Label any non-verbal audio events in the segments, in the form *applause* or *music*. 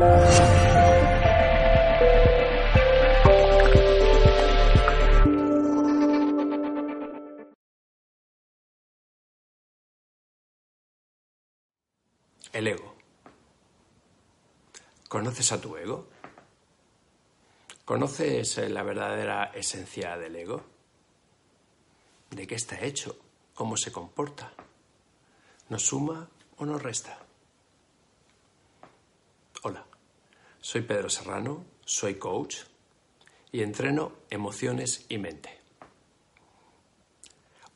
El ego. ¿Conoces a tu ego? ¿Conoces la verdadera esencia del ego? ¿De qué está hecho? ¿Cómo se comporta? ¿Nos suma o nos resta? Hola, soy Pedro Serrano, soy coach y entreno emociones y mente.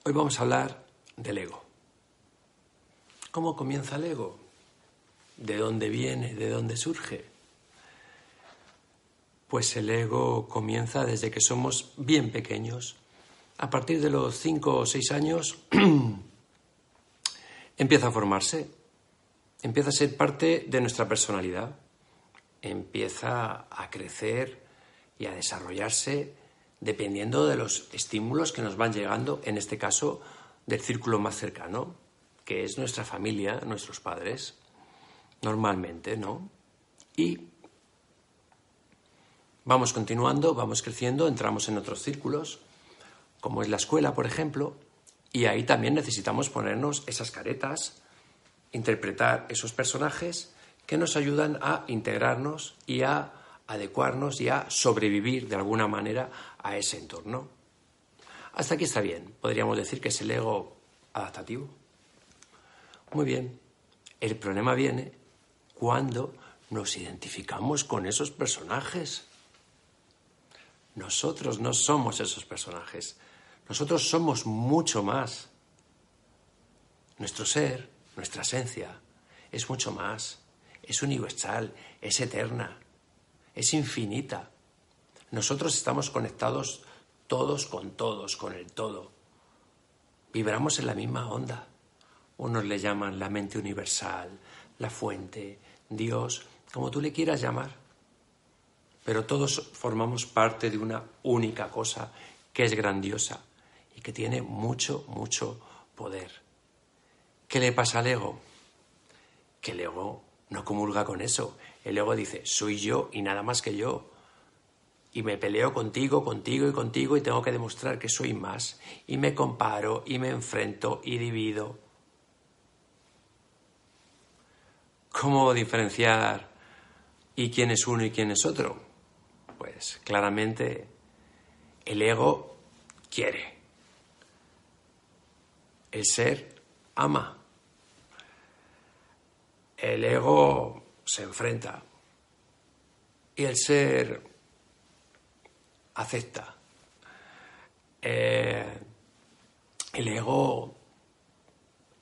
Hoy vamos a hablar del ego. ¿Cómo comienza el ego? ¿De dónde viene? ¿De dónde surge? Pues el ego comienza desde que somos bien pequeños. A partir de los cinco o seis años *clears throat* empieza a formarse, empieza a ser parte de nuestra personalidad, empieza a crecer y a desarrollarse dependiendo de los estímulos que nos van llegando, en este caso del círculo más cercano, que es nuestra familia, nuestros padres normalmente, ¿no? Y vamos continuando, vamos creciendo, entramos en otros círculos, como es la escuela, por ejemplo, y ahí también necesitamos ponernos esas caretas, interpretar esos personajes que nos ayudan a integrarnos y a adecuarnos y a sobrevivir de alguna manera a ese entorno. Hasta aquí está bien. Podríamos decir que es el ego adaptativo. Muy bien. El problema viene cuando nos identificamos con esos personajes. Nosotros no somos esos personajes. Nosotros somos mucho más. Nuestro ser, nuestra esencia, es mucho más. Es universal, es eterna, es infinita. Nosotros estamos conectados todos con todos, con el todo. Vibramos en la misma onda. Unos le llaman la mente universal, la fuente, Dios, como tú le quieras llamar. Pero todos formamos parte de una única cosa que es grandiosa y que tiene mucho, mucho poder. ¿Qué le pasa al ego? Que el ego no comulga con eso. El ego dice, soy yo y nada más que yo. Y me peleo contigo, contigo y contigo y tengo que demostrar que soy más. Y me comparo y me enfrento y divido. ¿Cómo diferenciar y quién es uno y quién es otro? Pues claramente el ego quiere. El ser ama. El ego se enfrenta. Y el ser acepta. Eh, el ego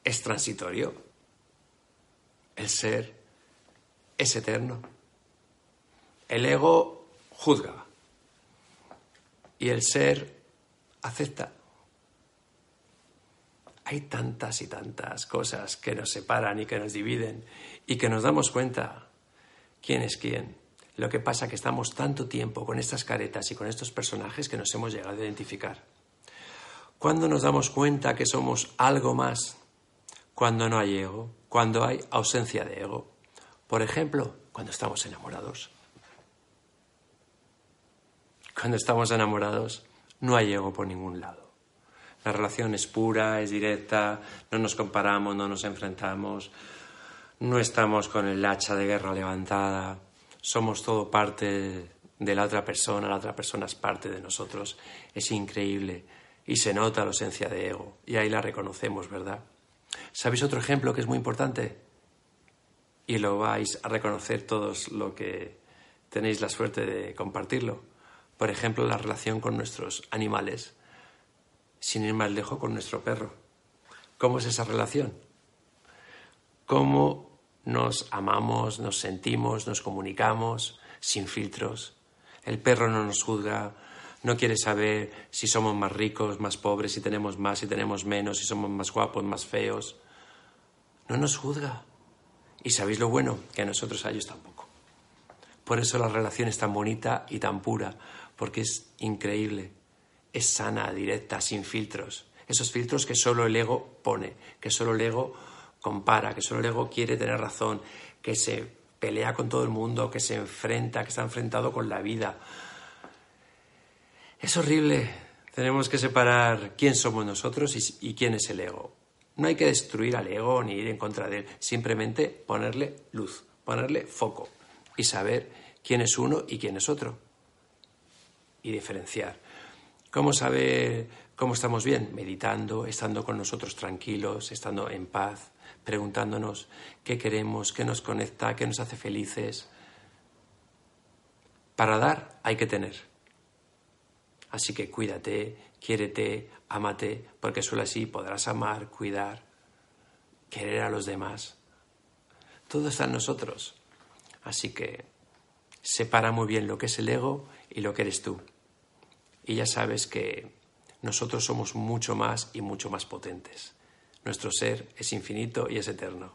es transitorio el ser es eterno. El ego juzga y el ser acepta. Hay tantas y tantas cosas que nos separan y que nos dividen y que nos damos cuenta quién es quién. Lo que pasa es que estamos tanto tiempo con estas caretas y con estos personajes que nos hemos llegado a identificar. ¿Cuándo nos damos cuenta que somos algo más? Cuando no hay ego, cuando hay ausencia de ego. Por ejemplo, cuando estamos enamorados. Cuando estamos enamorados no hay ego por ningún lado. La relación es pura, es directa, no nos comparamos, no nos enfrentamos, no estamos con el hacha de guerra levantada, somos todo parte de la otra persona, la otra persona es parte de nosotros. Es increíble y se nota la ausencia de ego y ahí la reconocemos, ¿verdad? ¿Sabéis otro ejemplo que es muy importante? Y lo vais a reconocer todos lo que tenéis la suerte de compartirlo. Por ejemplo, la relación con nuestros animales, sin ir más lejos con nuestro perro. ¿Cómo es esa relación? ¿Cómo nos amamos, nos sentimos, nos comunicamos sin filtros? El perro no nos juzga, no quiere saber si somos más ricos, más pobres, si tenemos más, si tenemos menos, si somos más guapos, más feos. No nos juzga. Y sabéis lo bueno, que a nosotros a ellos tampoco. Por eso la relación es tan bonita y tan pura, porque es increíble, es sana, directa, sin filtros. Esos filtros que solo el ego pone, que solo el ego compara, que solo el ego quiere tener razón, que se pelea con todo el mundo, que se enfrenta, que está enfrentado con la vida. Es horrible. Tenemos que separar quién somos nosotros y, y quién es el ego. No hay que destruir al ego ni ir en contra de él, simplemente ponerle luz, ponerle foco y saber quién es uno y quién es otro. Y diferenciar. ¿Cómo saber cómo estamos bien? Meditando, estando con nosotros tranquilos, estando en paz, preguntándonos qué queremos, qué nos conecta, qué nos hace felices. Para dar hay que tener. Así que cuídate, quiérete, ámate, porque solo así podrás amar, cuidar, querer a los demás. Todo está en nosotros. Así que separa muy bien lo que es el ego y lo que eres tú. Y ya sabes que nosotros somos mucho más y mucho más potentes. Nuestro ser es infinito y es eterno.